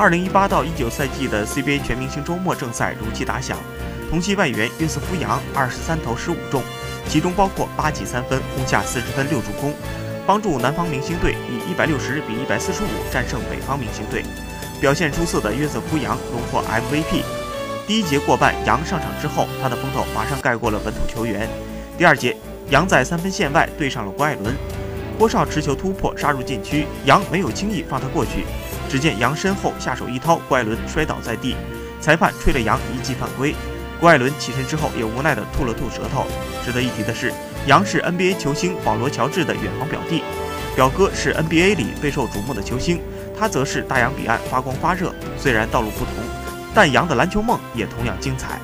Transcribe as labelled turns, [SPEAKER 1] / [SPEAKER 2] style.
[SPEAKER 1] 二零一八到一九赛季的 CBA 全明星周末正赛如期打响，同期外援约瑟夫·杨二十三投十五中，其中包括八记三分，轰下四十分六助攻，帮助南方明星队以一百六十比一百四十五战胜北方明星队。表现出色的约瑟夫·杨荣获 MVP。第一节过半，杨上场之后，他的风头马上盖过了本土球员。第二节，杨在三分线外对上了郭艾伦，郭少持球突破杀入禁区，杨没有轻易放他过去。只见杨身后下手一掏，郭艾伦摔倒在地，裁判吹了杨一记犯规。郭艾伦起身之后也无奈地吐了吐舌头。值得一提的是，杨是 NBA 球星保罗·乔治的远房表弟，表哥是 NBA 里备受瞩目的球星。他则是大洋彼岸发光发热，虽然道路不同，但杨的篮球梦也同样精彩。